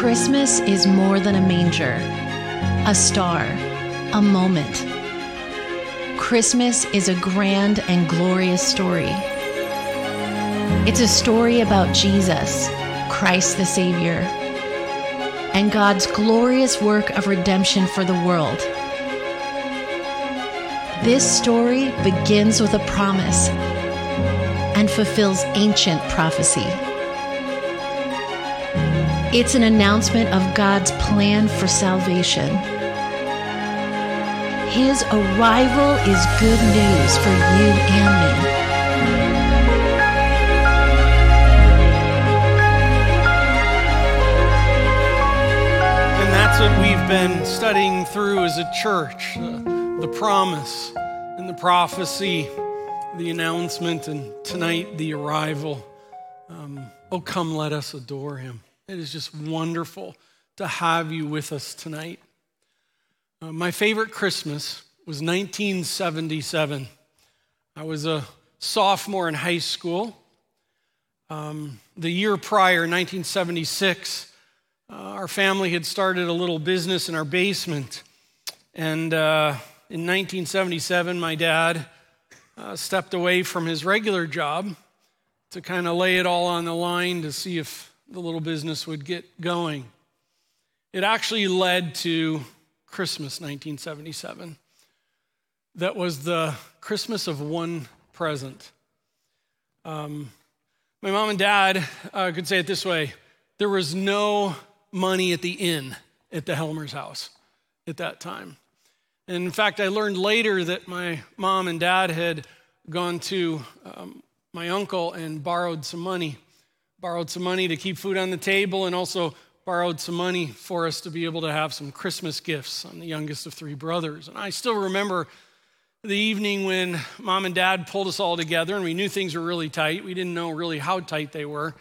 Christmas is more than a manger, a star, a moment. Christmas is a grand and glorious story. It's a story about Jesus, Christ the Savior, and God's glorious work of redemption for the world. This story begins with a promise and fulfills ancient prophecy. It's an announcement of God's plan for salvation. His arrival is good news for you and me. And that's what we've been studying through as a church the, promise and the prophecy, the announcement, and tonight the arrival. Um, oh, come, let us adore him. It is just wonderful to have you with us tonight. Uh, my favorite Christmas was 1977. I was a sophomore in high school. Um, the year prior, 1976, uh, our family had started a little business in our basement. And uh, in 1977, my dad uh, stepped away from his regular job to kind of lay it all on the line to see if the little business would get going. It actually led to Christmas 1977. That was the Christmas of one present. Um, my mom and dad uh, could say it this way there was no money at the inn at the Helmer's house at that time. And in fact, I learned later that my mom and dad had gone to um, my uncle and borrowed some money, borrowed some money to keep food on the table, and also borrowed some money for us to be able to have some Christmas gifts. I'm the youngest of three brothers. And I still remember the evening when mom and dad pulled us all together and we knew things were really tight. We didn't know really how tight they were.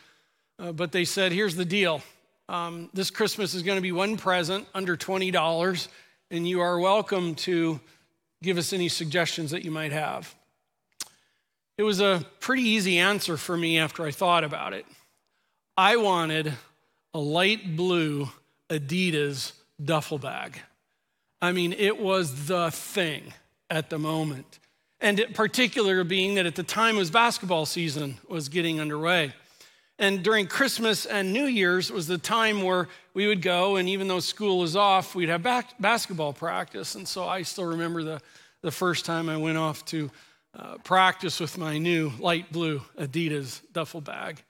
Uh, but they said, here's the deal um, this Christmas is going to be one present under $20, and you are welcome to give us any suggestions that you might have. It was a pretty easy answer for me after I thought about it. I wanted a light blue Adidas duffel bag. I mean, it was the thing at the moment. And it particular being that at the time it was basketball season was getting underway. And during Christmas and New Year's was the time where we would go, and even though school was off, we'd have back, basketball practice. And so I still remember the, the first time I went off to uh, practice with my new light blue Adidas duffel bag.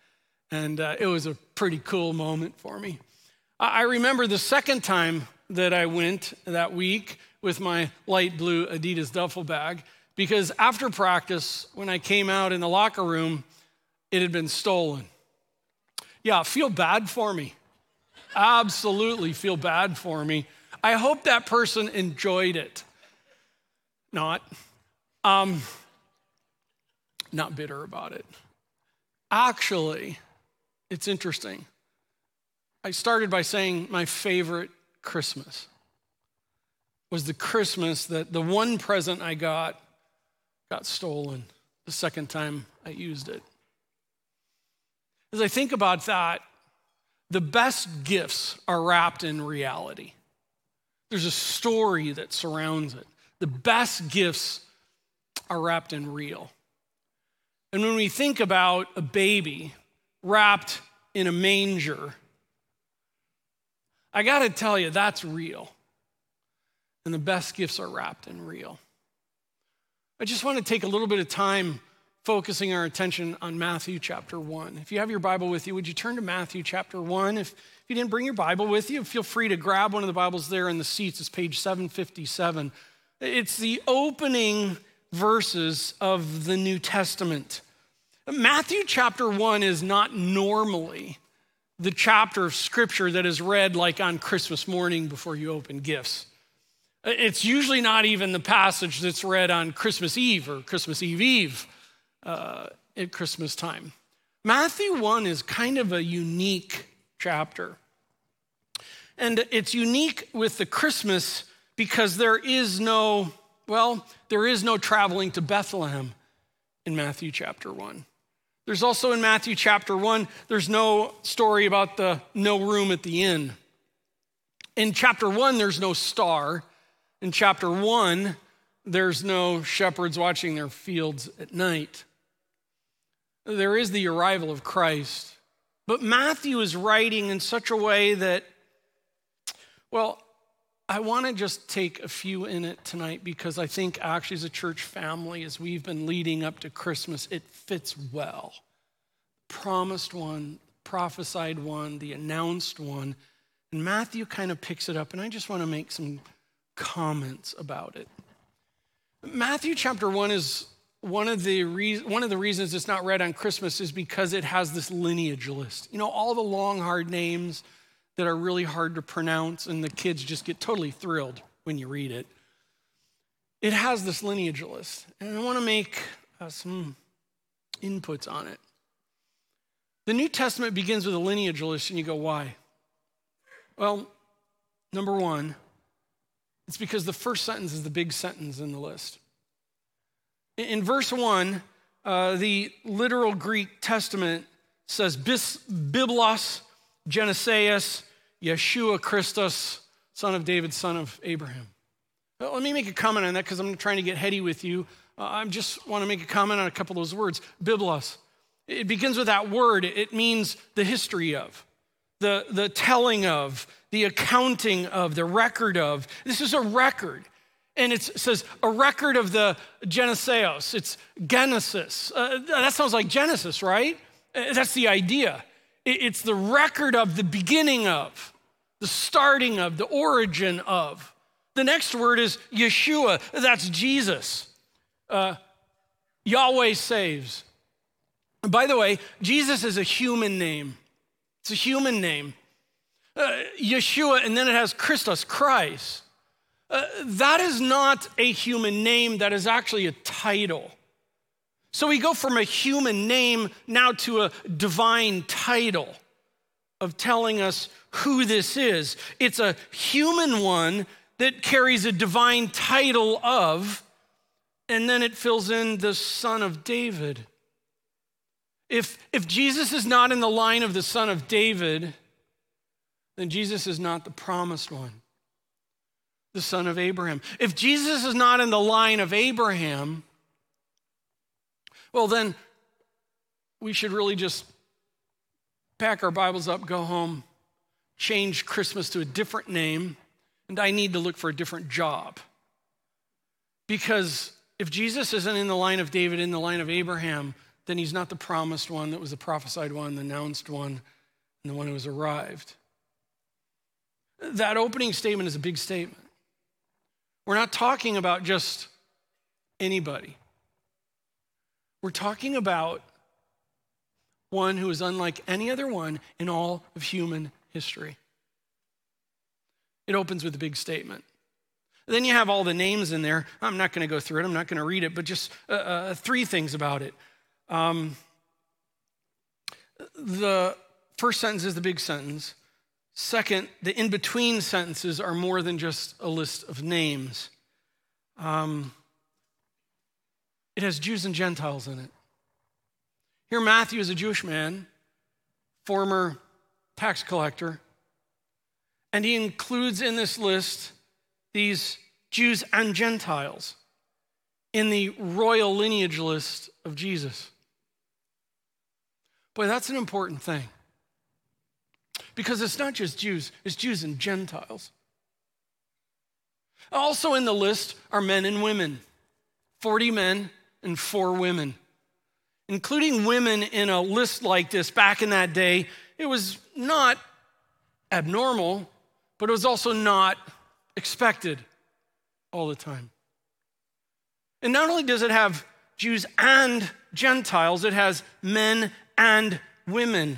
And uh, it was a pretty cool moment for me. I, remember the second time that I went that week with my light blue Adidas duffel bag because after practice, when I came out in the locker room, it had been stolen. Yeah, feel bad for me. Absolutely feel bad for me. I hope that person enjoyed it. Not. Um, not bitter about it. Actually, it's interesting. I started by saying my favorite Christmas was the Christmas that the one present I got got stolen the second time I used it. As I think about that, the best gifts are wrapped in reality. There's a story that surrounds it. The best gifts are wrapped in real. And when we think about a baby wrapped in a manger, I got to tell you, that's real. And the best gifts are wrapped in real. I just want to take a little bit of time focusing our attention on Matthew chapter 1. If you have your Bible with you, would you turn to Matthew chapter 1? If, if you didn't bring your Bible with you, feel free to grab one of the Bibles there in the seats. It's page 757. It's the opening verses of the New Testament. Matthew chapter 1 is not normally the chapter of scripture that is read like on Christmas morning before you open gifts. It's usually not even the passage that's read on Christmas Eve or Christmas Eve Eve uh, at Christmas time. Matthew 1 is kind of a unique chapter. And it's unique with the Christmas because there is no, well, there is no traveling to Bethlehem in Matthew chapter 1. There's also in Matthew chapter 1, there's no story about the no room at the inn In chapter one, there's no star. In chapter one, there's no shepherds watching their fields at night. There is the arrival of Christ. But Matthew is writing in such a way that, well, I want to just take a few in it tonight because I think actually, as a church family, as we've been leading up to Christmas, it fits well. Promised one, prophesied one, the announced one. And Matthew kind of picks it up, and I just want to make some comments about it. Matthew chapter 1 is one of the re- one of the reasons it's not read on Christmas is because it has this lineage list. You know, all the long hard names that are really hard to pronounce and the kids just get totally thrilled when you read it. It has this lineage list. And I want to make uh, some inputs on it. The New Testament begins with a lineage list and you go, "Why?" Well, number 1, it's because the first sentence is the big sentence in the list. In verse 1, uh, the literal Greek Testament says, Biblos Geneseos Yeshua Christus, son of David, son of Abraham. Well, let me make a comment on that because I'm trying to get heady with you. Uh, I just want to make a comment on a couple of those words. Biblos. It begins with that word, it means the history of, the, the telling of, the accounting of, the record of. This is a record and it says a record of the Geneseos. It's Genesis. Uh, that sounds like Genesis, right? Uh, that's the idea. It's the record of the beginning of, the starting of, the origin of. The next word is Yeshua. That's Jesus. Uh, Yahweh saves. By the way, Jesus is a human name. It's a human name. Uh, Yeshua, and then it has Christos, Christ. Uh, that is not a human name, that is actually a title. So we go from a human name now to a divine title of telling us who this is. It's a human one that carries a divine title of, and then it fills in the son of David. If, if Jesus is not in the line of the son of David, then Jesus is not the promised one the son of Abraham. If Jesus is not in the line of Abraham, well, then we should really just pack our Bibles up, go home, change Christmas to a different name, and I need to look for a different job. Because if Jesus isn't in the line of David, in the line of Abraham, then he's not the promised one that was the prophesied one, the announced one, and the one who has arrived. That opening statement is a big statement. We're not talking about just anybody. We're talking about one who is unlike any other one in all of human history. It opens with a big statement. Then you have all the names in there. I'm not going to go through it, I'm not going to read it, but just uh, uh, three things about it. Um, the first sentence is the big sentence. Second, the in between sentences are more than just a list of names. Um, it has Jews and Gentiles in it. Here, Matthew is a Jewish man, former tax collector, and he includes in this list these Jews and Gentiles in the royal lineage list of Jesus. Boy, that's an important thing. Because it's not just Jews, it's Jews and Gentiles. Also in the list are men and women 40 men and four women. Including women in a list like this back in that day, it was not abnormal, but it was also not expected all the time. And not only does it have Jews and Gentiles, it has men and women.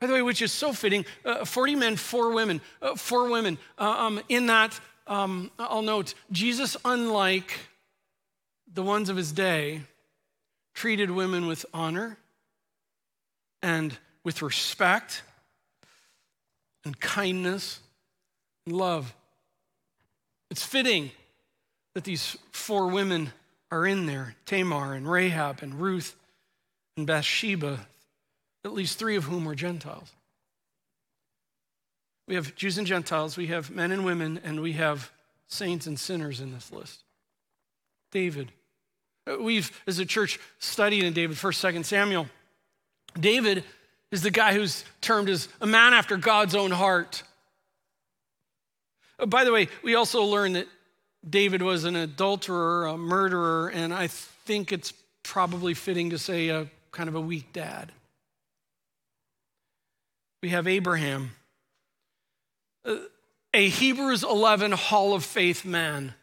By the way, which is so fitting uh, 40 men, four women, uh, four women. Uh, um, in that, um, I'll note, Jesus, unlike the ones of his day, treated women with honor and with respect and kindness and love. It's fitting that these four women are in there Tamar and Rahab and Ruth and Bathsheba, at least three of whom were Gentiles. We have Jews and Gentiles, we have men and women, and we have saints and sinners in this list. David. We've, as a church, studied in David, 1st, 2nd Samuel. David is the guy who's termed as a man after God's own heart. Uh, by the way, we also learned that David was an adulterer, a murderer, and I think it's probably fitting to say a kind of a weak dad. We have Abraham, uh, a Hebrews 11 Hall of Faith man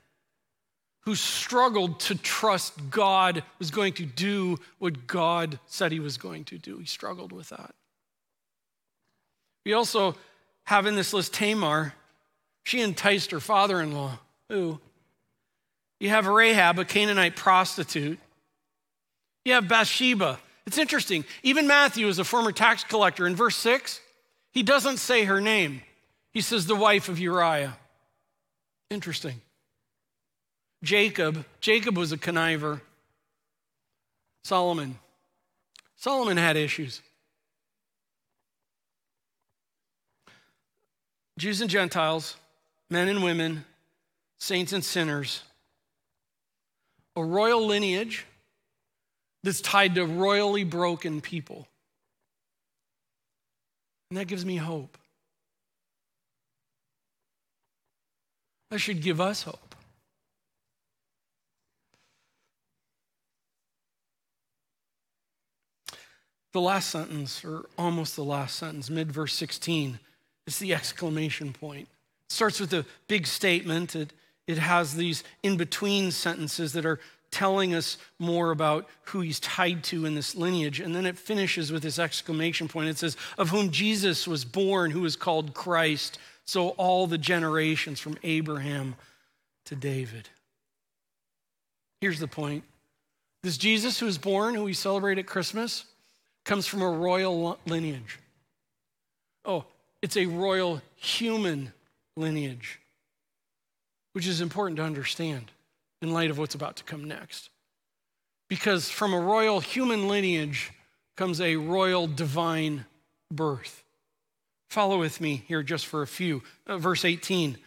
who struggled to trust God was going to do what God said he was going to do. He struggled with that. We also have in this list Tamar. She enticed her father in law. Who? You have Rahab, a Canaanite prostitute. You have Bathsheba. It's interesting. Even Matthew is a former tax collector. In verse 6, he doesn't say her name, he says the wife of Uriah. Interesting. Jacob, Jacob was a conniver. Solomon, Solomon had issues. Jews and Gentiles, men and women, saints and sinners, a royal lineage that's tied to royally broken people. And that gives me hope. That should give us hope. The last sentence, or almost the last sentence, mid verse 16, is the exclamation point. It starts with a big statement. It, it has these in between sentences that are telling us more about who he's tied to in this lineage. And then it finishes with this exclamation point. It says, Of whom Jesus was born, who is called Christ. So all the generations from Abraham to David. Here's the point this Jesus who was born, who we celebrate at Christmas, comes from a royal lineage. Oh, it's a royal human lineage, which is important to understand in light of what's about to come next. Because from a royal human lineage comes a royal divine birth. Follow with me here just for a few. Uh, verse 18.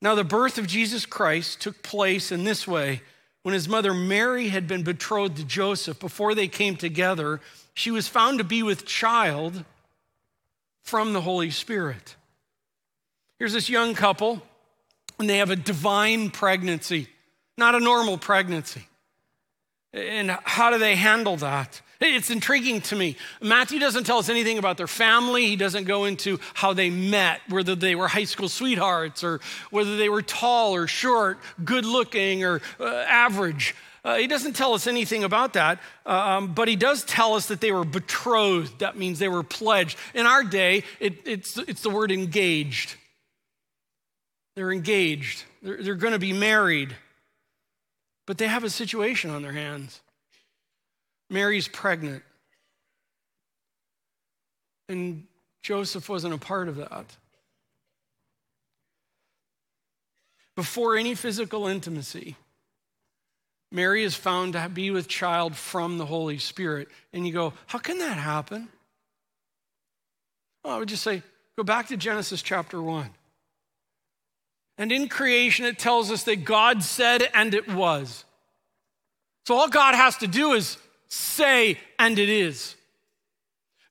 Now, the birth of Jesus Christ took place in this way when his mother Mary had been betrothed to Joseph before they came together she was found to be with child from the Holy Spirit. Here's this young couple, and they have a divine pregnancy, not a normal pregnancy. And how do they handle that? It's intriguing to me. Matthew doesn't tell us anything about their family. He doesn't go into how they met, whether they were high school sweethearts or whether they were tall or short, good looking or uh, average. Uh, he doesn't tell us anything about that, uh, um, but he does tell us that they were betrothed. That means they were pledged. In our day, it, it's, it's the word engaged. They're engaged, they're, they're going to be married, but they have a situation on their hands. Mary's pregnant, and Joseph wasn't a part of that. Before any physical intimacy, Mary is found to be with child from the Holy Spirit. And you go, how can that happen? Well, I would just say, go back to Genesis chapter 1. And in creation, it tells us that God said, and it was. So all God has to do is say, and it is.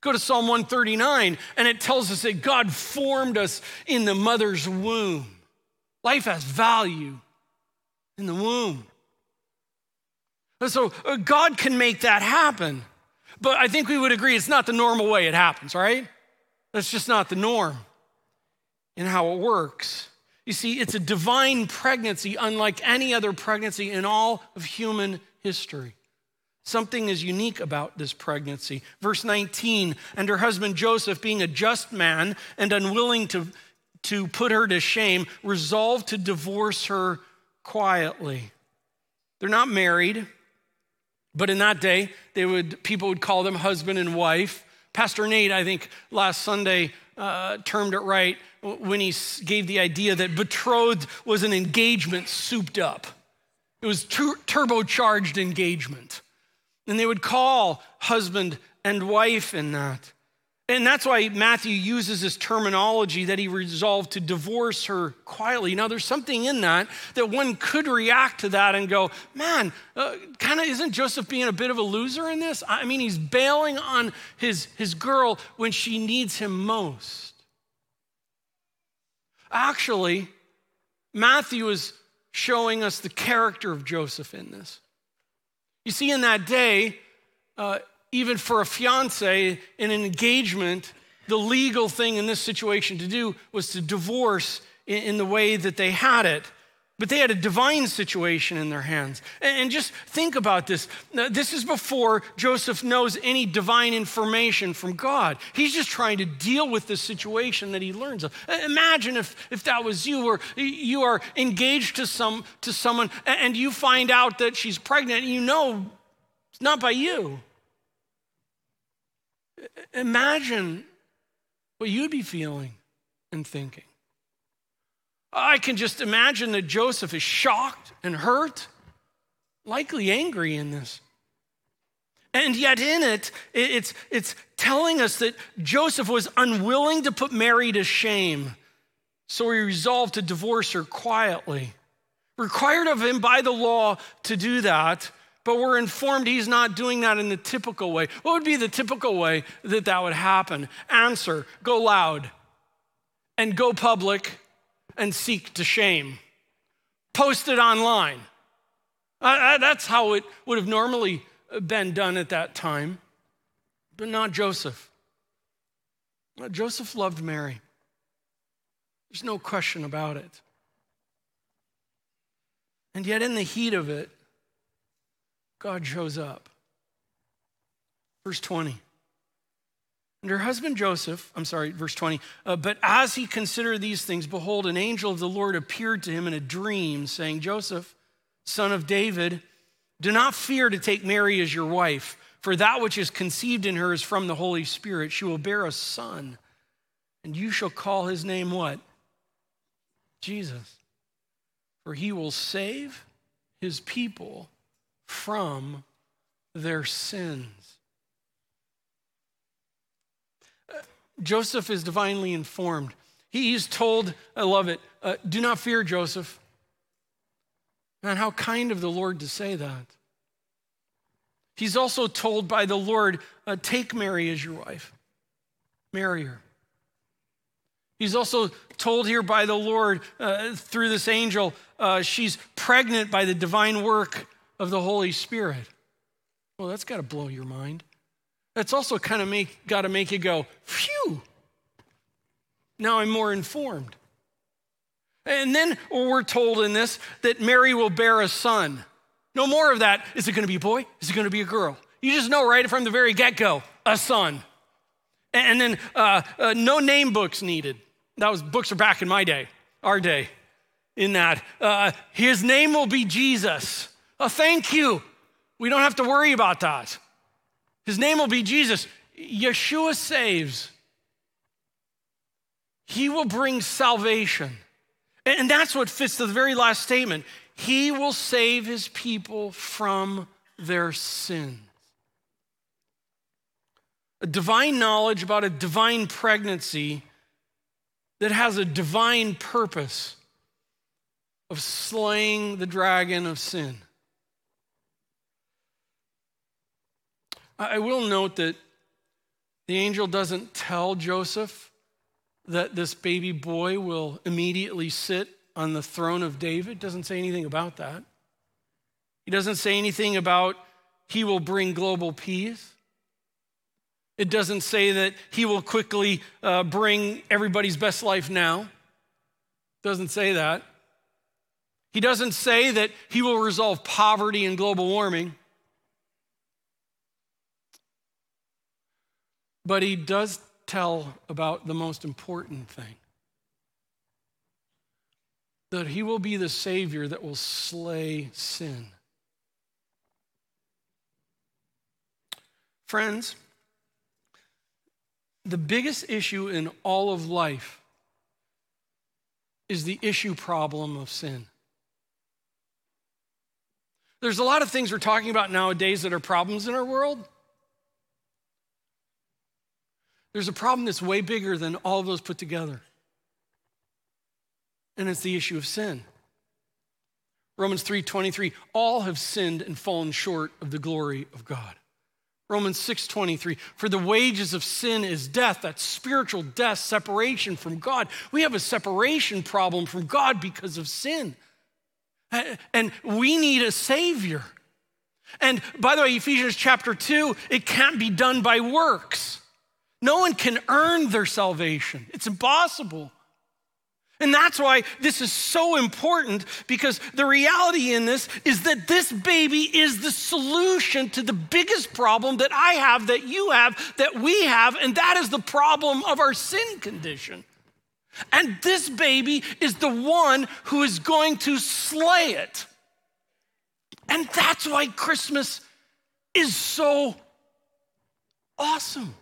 Go to Psalm 139, and it tells us that God formed us in the mother's womb. Life has value in the womb. So uh, God can make that happen. But I think we would agree it's not the normal way it happens, right? That's just not the norm in how it works. You see, it's a divine pregnancy unlike any other pregnancy in all of human history. Something is unique about this pregnancy. Verse 19, and her husband Joseph, being a just man and unwilling to, to put her to shame, resolved to divorce her quietly. They're not married. But in that day, they would, people would call them husband and wife. Pastor Nate, I think last Sunday, uh, termed it right when he gave the idea that betrothed was an engagement souped up. It was tur- turbocharged engagement. And they would call husband and wife in that. And that's why Matthew uses this terminology that he resolved to divorce her quietly. Now, there's something in that that one could react to that and go, man, uh, kind of isn't Joseph being a bit of a loser in this? I mean, he's bailing on his, his girl when she needs him most. Actually, Matthew is showing us the character of Joseph in this. You see, in that day, uh, even for a fiance in an engagement, the legal thing in this situation to do was to divorce in, in the way that they had it. But they had a divine situation in their hands. And, just think about this. This is before Joseph knows any divine information from God. He's just trying to deal with the situation that he learns of. Imagine if, if that was you, or you are engaged to, some, to someone and you find out that she's pregnant and you know it's not by you. Imagine what you'd be feeling and thinking. I can just imagine that Joseph is shocked and hurt, likely angry in this. And yet, in it, it's, it's telling us that Joseph was unwilling to put Mary to shame, so he resolved to divorce her quietly. Required of him by the law to do that, but we're informed he's not doing that in the typical way. What would be the typical way that that would happen? Answer go loud and go public and seek to shame. Post it online. Uh, uh that's how it would have normally been done at that time, but not Joseph. Joseph loved Mary. There's no question about it. And yet, in the heat of it, God shows up. Verse 20. And her husband Joseph, I'm sorry, verse 20, uh, but as he considered these things, behold, an angel of the Lord appeared to him in a dream, saying, Joseph, son of David, do not fear to take Mary as your wife, for that which is conceived in her is from the Holy Spirit. She will bear a son, and you shall call his name what? Jesus. For he will save his people from their sins. Joseph is divinely informed. He's told, I love it, uh, do not fear, Joseph. Man, how kind of the Lord to say that. He's also told by the Lord, uh, take Mary as your wife, marry her. He's also told here by the Lord uh, through this angel, uh, she's pregnant by the divine work of the Holy Spirit. Well, that's got to blow your mind. That's also kind of make, got to make you go, phew, now I'm more informed. And then we're told in this that Mary will bear a son. No more of that. Is it going to be a boy? Is it going to be a girl? You just know right from the very get go, a son. And then uh, uh, no name books needed. That was books are back in my day, our day. In that, uh, his name will be Jesus. Oh, thank you. We don't have to worry about that. His name will be Jesus. Yeshua saves. He will bring salvation. And that's what fits to the very last statement. He will save his people from their sins. A divine knowledge about a divine pregnancy that has a divine purpose of slaying the dragon of sin. I will note that the angel doesn't tell Joseph that this baby boy will immediately sit on the throne of David. Doesn't say anything about that. He doesn't say anything about he will bring global peace. It doesn't say that he will quickly uh, bring everybody's best life now. Doesn't say that. He doesn't say that he will resolve poverty and global warming. But he does tell about the most important thing that he will be the Savior that will slay sin. Friends, the biggest issue in all of life is the issue problem of sin. There's a lot of things we're talking about nowadays that are problems in our world. There's a problem that's way bigger than all of those put together. And it's the issue of sin. Romans 3:23 all have sinned and fallen short of the glory of God. Romans 6:23 for the wages of sin is death that's spiritual death separation from God. We have a separation problem from God because of sin. And we need a savior. And by the way, Ephesians chapter 2, it can't be done by works. No one can earn their salvation, it's impossible. And that's why this is so important because the reality in this is that this baby is the solution to the biggest problem that I have, that you have, that we have, and that is the problem of our sin condition. And this baby is the one who is going to slay it. And that's why Christmas is so awesome.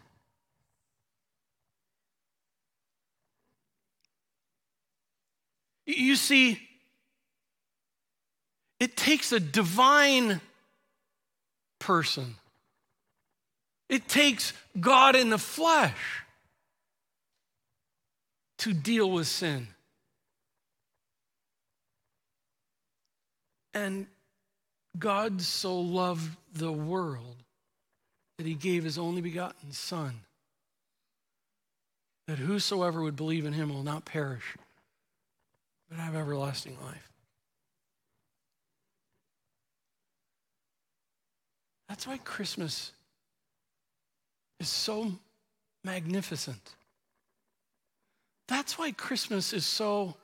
You see, it takes a divine person, it takes God in the flesh to deal with sin. And God so loved the world that he gave his only begotten Son, that whosoever would believe in him will not perish, but have everlasting life. That's why Christmas is so magnificent. That's why Christmas is so,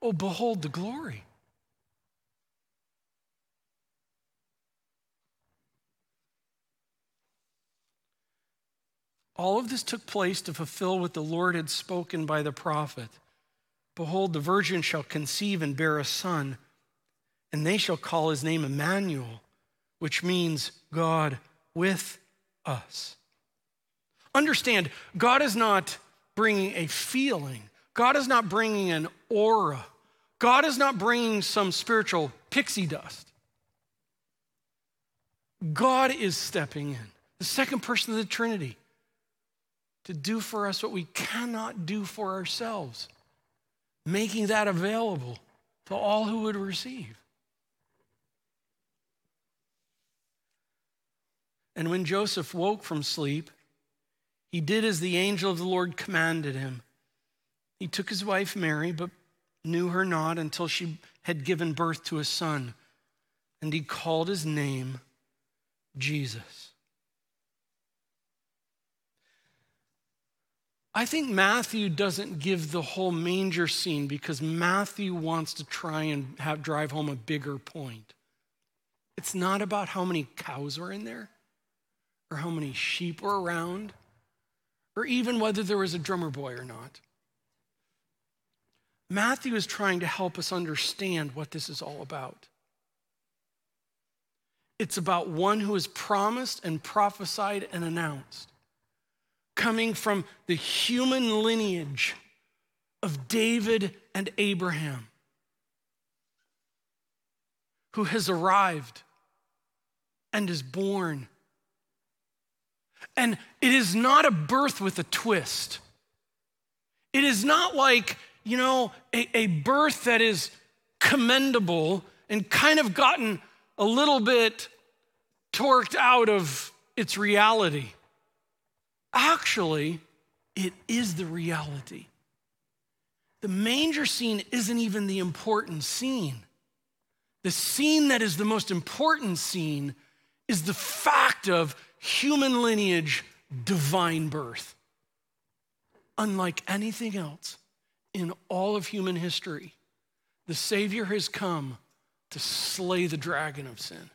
oh, behold the glory. All of this took place to fulfill what the Lord had spoken by the prophet. Behold, the virgin shall conceive and bear a son, and they shall call his name Emmanuel, which means God with us. Understand, God is not bringing a feeling, God is not bringing an aura, God is not bringing some spiritual pixie dust. God is stepping in, the second person of the Trinity, to do for us what we cannot do for ourselves making that available to all who would receive. And when Joseph woke from sleep, he did as the angel of the Lord commanded him. He took his wife Mary, but knew her not until she had given birth to a son, and he called his name Jesus. I think Matthew doesn't give the whole manger scene because Matthew wants to try and have, drive home a bigger point. It's not about how many cows were in there, or how many sheep were around, or even whether there was a drummer boy or not. Matthew is trying to help us understand what this is all about. It's about one who is promised and prophesied and announced coming from the human lineage of David and Abraham, who has arrived and is born. And it is not a birth with a twist. It is not like, you know, a, a birth that is commendable and kind of gotten a little bit torqued out of its reality. Actually, it is the reality. The manger scene isn't even the important scene. The scene that is the most important scene is the fact of human lineage, divine birth. Unlike anything else in all of human history, the Savior has come to slay the dragon of sin.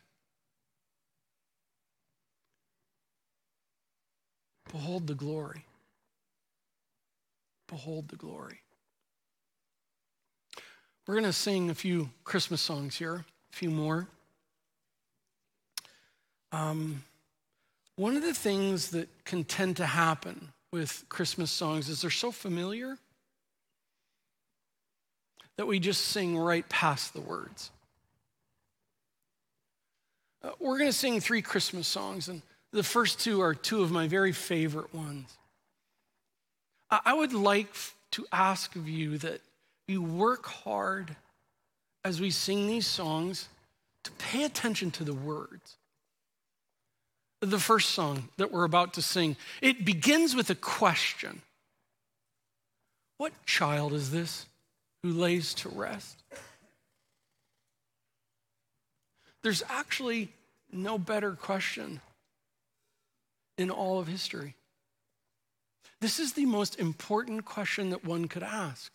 Behold the glory. Behold the glory. We're going to sing a few Christmas songs here, a few more. Um, one of the things that can tend to happen with Christmas songs is they're so familiar that we just sing right past the words. Uh, we're going to sing three Christmas songs, and the first two are two of my very favorite ones. I would like to ask of you that you work hard as we sing these songs to pay attention to the words. The first song that we're about to sing, it begins with a question. What child is this who lays to rest? There's actually no better question in all of history. This is the most important question that one could ask.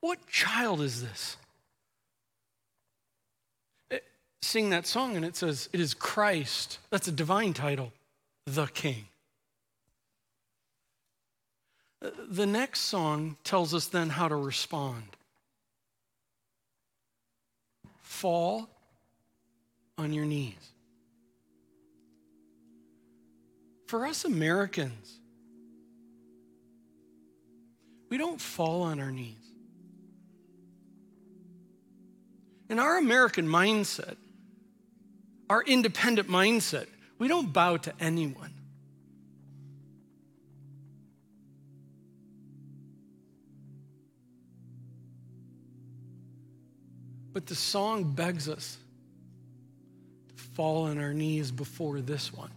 What child is this? It, eh, sing that song and it says, It is Christ. That's a divine title, the King. The next song tells us then how to respond fall on your knees. For us Americans, we don't fall on our knees. In our American mindset, our independent mindset, we don't bow to anyone. But the song begs us to fall on our knees before this one.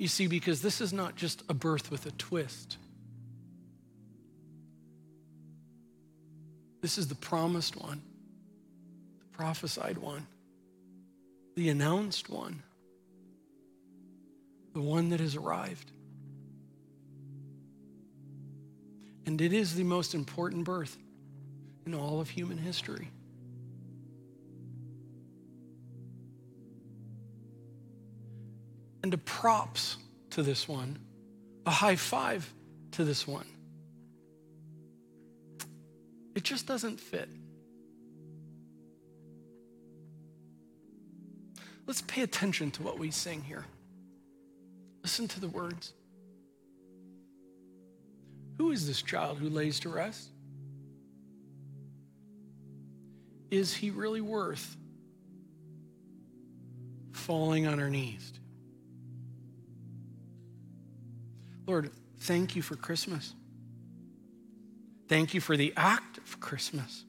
You see, because this is not just a birth with a twist. This is the promised one, the prophesied one, the announced one, the one that has arrived. And it is the most important birth in all of human history. And a props to this one, a high five to this one. It just doesn't fit. Let's pay attention to what we sing here. Listen to the words. Who is this child who lays to rest? Is he really worth falling on our knees? Lord, thank you for Christmas. Thank you for the act of Christmas,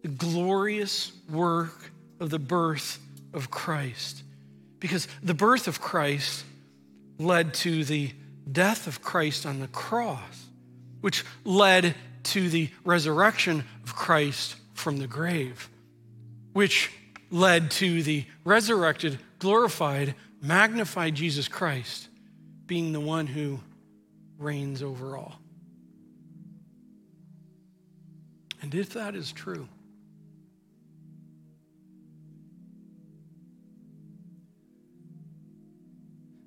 the glorious work of the birth of Christ. Because the birth of Christ led to the death of Christ on the cross, which led to the resurrection of Christ from the grave, which led to the resurrected, glorified, magnified Jesus Christ being the one who reigns over all. And if that is true,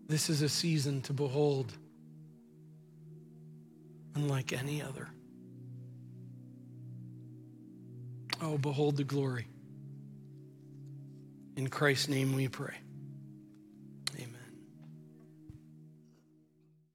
this is a season to behold unlike any other. Oh, behold the glory. In Christ's name we pray.